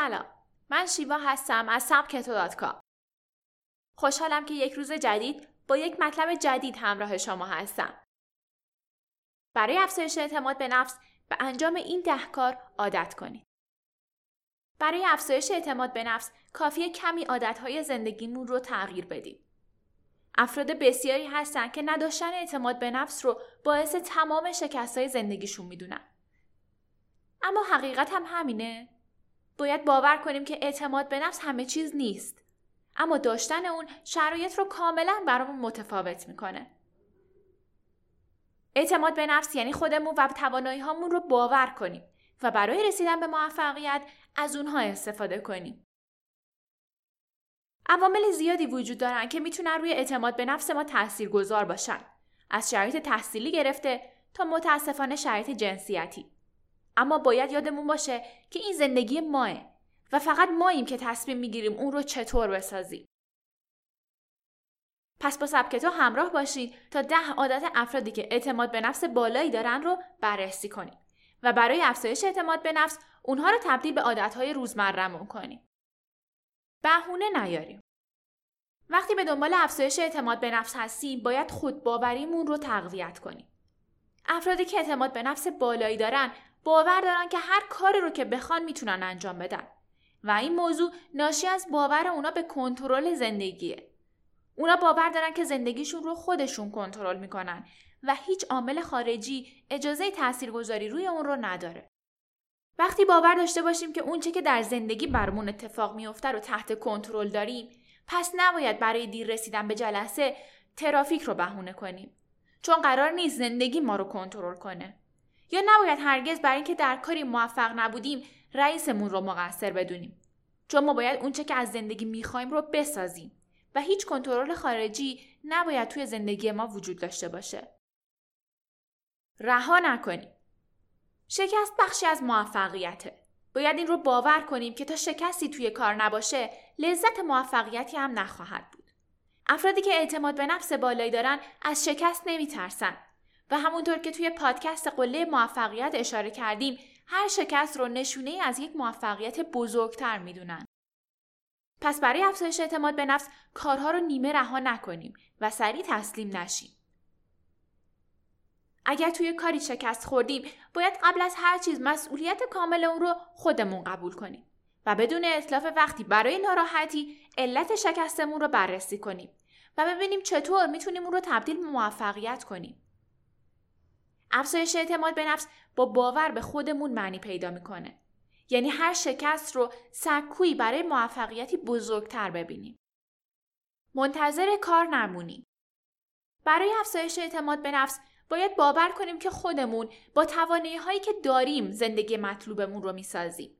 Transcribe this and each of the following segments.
سلام. من شیوا هستم از سبکتو خوشحالم که یک روز جدید با یک مطلب جدید همراه شما هستم. برای افزایش اعتماد به نفس به انجام این ده کار عادت کنید. برای افزایش اعتماد به نفس کافی کمی عادتهای زندگیمون رو تغییر بدیم. افراد بسیاری هستن که نداشتن اعتماد به نفس رو باعث تمام شکست های زندگیشون می‌دونن. اما حقیقت هم همینه. باید باور کنیم که اعتماد به نفس همه چیز نیست اما داشتن اون شرایط رو کاملا برامون متفاوت می‌کنه اعتماد به نفس یعنی خودمون و توانایی هامون رو باور کنیم و برای رسیدن به موفقیت از اونها استفاده کنیم. عوامل زیادی وجود دارن که می‌تونن روی اعتماد به نفس ما تأثیر گذار باشن. از شرایط تحصیلی گرفته تا متاسفانه شرایط جنسیتی. اما باید یادمون باشه که این زندگی ماه و فقط ماییم که تصمیم می‌گیریم اون رو چطور بسازیم. پس با سبکتو همراه باشید تا ده عادت افرادی که اعتماد به نفس بالایی دارن رو بررسی کنیم و برای افزایش اعتماد به نفس اونها رو تبدیل به عادتهای روزمرهمون کنیم. بهونه نیاریم. وقتی به دنبال افزایش اعتماد به نفس هستیم باید خود باوریمون رو تقویت کنیم. افرادی که اعتماد به نفس بالایی دارن باور دارن که هر کاری رو که بخوان می‌تونن انجام بدن و این موضوع ناشی از باور اونا به کنترل زندگیه. اونا باور دارن که زندگیشون رو خودشون کنترل می‌کنن و هیچ عامل خارجی اجازه تاثیرگذاری روی اون رو نداره. وقتی باور داشته باشیم که اونچه که در زندگی برمون اتفاق میفته رو تحت کنترل داریم، پس نباید برای دیر رسیدن به جلسه ترافیک رو بهونه کنیم. چون قرار نیست زندگی ما رو کنترل کنه. یا نباید هرگز برای اینکه در کاری موفق نبودیم رئیسمون رو مقصر بدونیم. چون ما باید اونچه که از زندگی می‌خوایم رو بسازیم. و هیچ کنترل خارجی نباید توی زندگی ما وجود داشته باشه. رها نکنیم. شکست بخشی از موفقیته. باید این رو باور کنیم که تا شکستی توی کار نباشه لذت موفقیتی هم نخواهد بود. افرادی که اعتماد به نفس بالایی دارن از شکست نمیترسن و همونطور که توی پادکست قله موفقیت اشاره کردیم هر شکست رو نشونه از یک موفقیت بزرگتر می‌دونن. پس برای افزایش اعتماد به نفس کارها رو نیمه رها نکنیم و سریع تسلیم نشیم. اگر توی کاری شکست خوردیم باید قبل از هر چیز مسئولیت کامل اون رو خودمون قبول کنیم و بدون اطلاف وقتی برای ناراحتی علت شکستمون رو بررسی کنیم و ببینیم چطور می‌تونیم اون رو تبدیل به موفقیت کنیم. افزایش اعتماد به نفس با باور به خودمون معنی پیدا می‌کنه. یعنی هر شکست رو سکویی برای موفقیتی بزرگتر ببینیم. منتظر کار نمونیم. برای افزایش اعتماد به نفس باید باور کنیم که خودمون با توانایی هایی که داریم زندگی مطلوبمون رو می‌سازیم.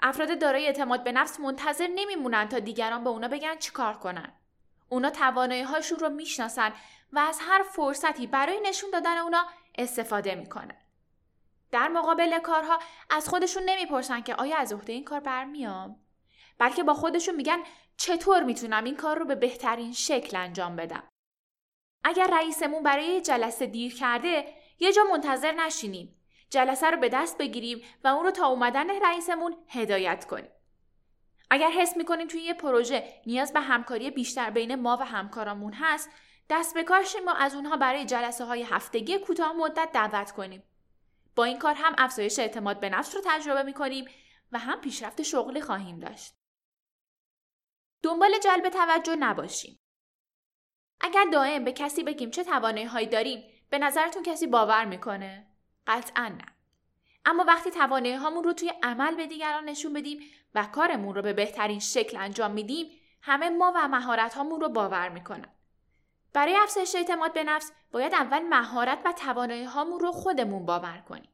افراد دارای اعتماد به نفس منتظر نمیمونن تا دیگران به اونا بگن چیکار کنن. اونا توانایی هاشون رو می‌شناسن و از هر فرصتی برای نشون دادن اونا استفاده می‌کنن. در مقابل کارها از خودشون نمی‌پرسن که آیا از عهده این کار برمیام؟ بلکه با خودشون میگن چطور می‌تونم این کار رو به بهترین شکل انجام بدم؟ اگر رئیسمون برای جلسه دیر کرده یه جا منتظر نشینیم. جلسه رو به دست بگیریم و اون رو تا اومدن رئیسمون هدایت کنیم. اگر حس می‌کنیم توی یه پروژه نیاز به همکاری بیشتر بین ما و همکارامون هست دست به کار ما از اونها برای جلسه های هفتگی کوتاه مدت دعوت کنیم با این کار هم افزایش اعتماد به نفس رو تجربه می کنیم و هم پیشرفت شغلی خواهیم داشت. دنبال جلب توجه نباشیم. اگر دائم به کسی بگیم چه توانایی داریم به نظرتون کسی باور می‌کنه؟ قطعا نه. اما وقتی توانایی هامون رو توی عمل به دیگران نشون بدیم و کارمون رو به بهترین شکل انجام میدیم همه ما و مهارت هامون رو باور می‌کنن. برای افزایش اعتماد به نفس باید اول مهارت و توانایی هامون رو خودمون باور کنیم.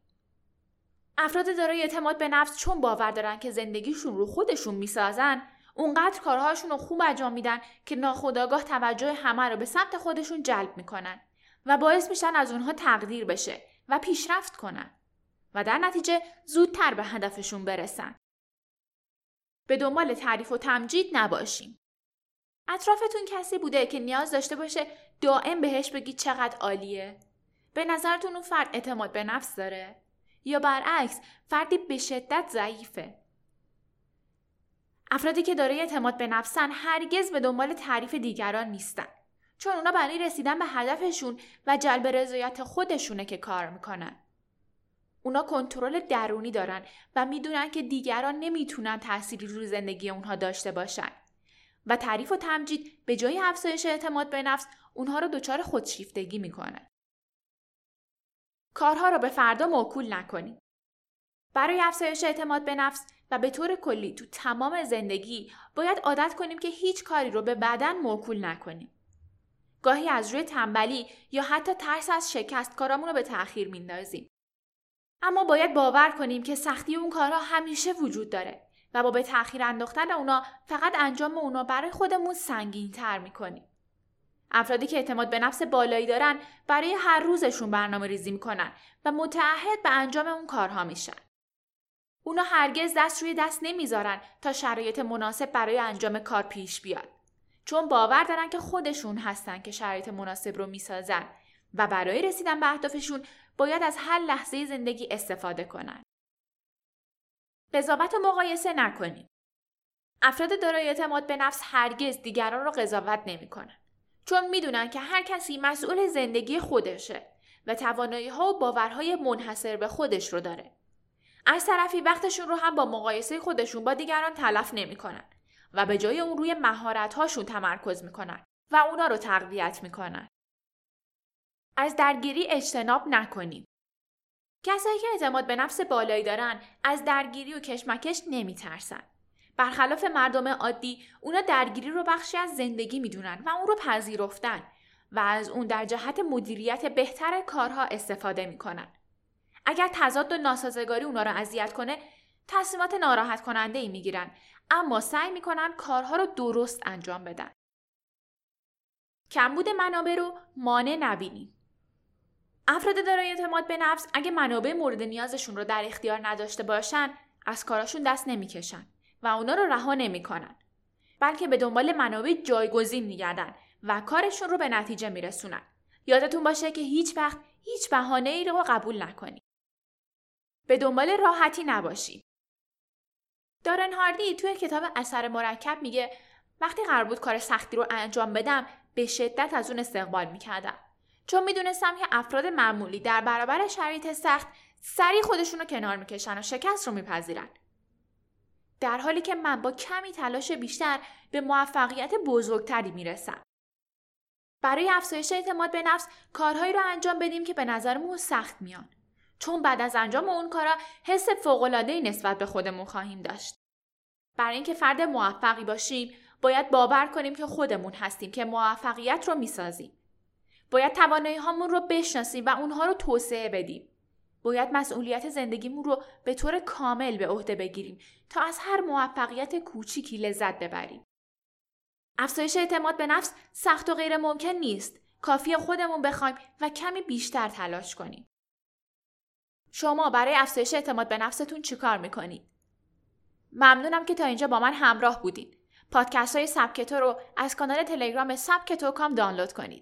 افراد دارای اعتماد به نفس چون باور دارن که زندگیشون رو خودشون می‌سازن اونقدر کارهاشون رو خوب انجام میدن که ناخودآگاه توجه همه رو به سمت خودشون جلب می‌کنن و باعث میشن از اونها تقدیر بشه و پیشرفت کنن و در نتیجه زودتر به هدفشون برسن. به دنبال تعریف و تمجید نباشیم. اطرافتون کسی بوده که نیاز داشته باشه دائم بهش بگی چقدر عالیه؟ به نظرتون اون فرد اعتماد به نفس داره؟ یا برعکس فردی به شدت ضعیفه؟ افرادی که دارای اعتماد به نفسن هرگز به دنبال تعریف دیگران نیستن چون اونا برای رسیدن به هدفشون و جلب رضایت خودشونه که کار می‌کنن اونا کنترل درونی دارن و می‌دونن که دیگران نمی‌تونن تأثیری روی زندگی اونها داشته باشن و تعریف و تمجید به جای افزایش اعتماد به نفس اونها رو دچار خودشیفتگی می‌کنه. کارها رو به فردا موکول نکنیم. برای افزایش اعتماد به نفس و به طور کلی تو تمام زندگی باید عادت کنیم که هیچ کاری رو به بدن موکول نکنیم. گاهی از روی تنبلی یا حتی ترس از شکست کارامون رو به تأخیر میندازیم. اما باید باور کنیم که سختی اون کارها همیشه وجود داره و با به تأخیر انداختن اونا فقط انجام اونا برای خودمون سنگین تر می‌کنیم. افرادی که اعتماد به نفس بالایی دارن برای هر روزشون برنامه ریزی می‌کنن و متعهد به انجام اون کارها میشن. اونا هرگز دست روی دست نمی‌ذارن تا شرایط مناسب برای انجام کار پیش بیاد. چون باور دارن که خودشون هستن که شرایط مناسب رو می‌سازن و برای رسیدن به اهدافشون باید از هر لحظه زندگی استفاده کنن. قضاوت و مقایسه نکنیم. افراد دارای اعتماد به نفس هرگز دیگران رو قضاوت نمی‌کنن. چون می‌دونن که هر کسی مسئول زندگی خودشه و توانایی ها و باورهای منحصر به خودش رو داره. از طرفی وقتشون رو هم با مقایسه خودشون با دیگران تلف نمی‌کنن و به جای اون روی مهارت هاشون تمرکز می‌کنن و اونا رو تقویت می‌کنن. از درگیری اجتناب نکنیم. کسایی که اعتماد به نفس بالایی دارن از درگیری و کشمکش نمیترسن. برخلاف مردم عادی اونا درگیری رو بخشی از زندگی می‌دونن و اون رو پذیرفتن و از اون در جهت مدیریت بهتر کارها استفاده می‌کنن. اگر تضاد و ناسازگاری اونا رو اذیت کنه تصمیمات ناراحت کننده ای می‌گیرن اما سعی می‌کنن کارها رو درست انجام بدن. کمبود منابع رو مانع نبینیم. افراد دارای اعتماد به نفس اگه منابع مورد نیازشون رو در اختیار نداشته باشن از کاراشون دست نمی‌کشن و اونا رو رها نمی‌کنن. بلکه به دنبال منابع جایگزین میگردن و کارشون رو به نتیجه میرسونن. یادتون باشه که هیچ وقت هیچ بهانه ای رو قبول نکنید به دنبال راحتی نباشید دارن هاردی توی کتاب اثر مرکب میگه وقتی قرار بود کار سختی رو انجام بدم به شدت از اون استقبال می‌کردم. چون می‌دونستم که افراد معمولی در برابر شرایط سخت سریع خودشون رو کنار می‌کشن و شکست رو میپذیرن. در حالی که من با کمی تلاش بیشتر به موفقیت بزرگتری می‌رسم. برای افزایش اعتماد به نفس کارهایی رو انجام بدیم که به نظرمون سخت میان. چون بعد از انجام اون کارا حس فوق‌العاده‌ای نسبت به خودمون خواهیم داشت. برای اینکه فرد موفقی باشیم باید باور کنیم که خودمون هستیم که موفقیت رو می‌سازیم. باید توانایی هامون رو بشناسیم و اونها رو توسعه بدیم. باید مسئولیت زندگیمون رو به طور کامل به عهده بگیریم تا از هر موفقیت کوچیکی لذت ببریم. افزایش اعتماد به نفس سخت و غیر ممکن نیست. کافی خودمون بخوایم و کمی بیشتر تلاش کنیم. شما برای افزایش اعتماد به نفستون چیکار می‌کنید؟ ممنونم که تا اینجا با من همراه بودید. پادکست های سبکتو رو از کانال تلگرام سبکتو کام دانلود کنید.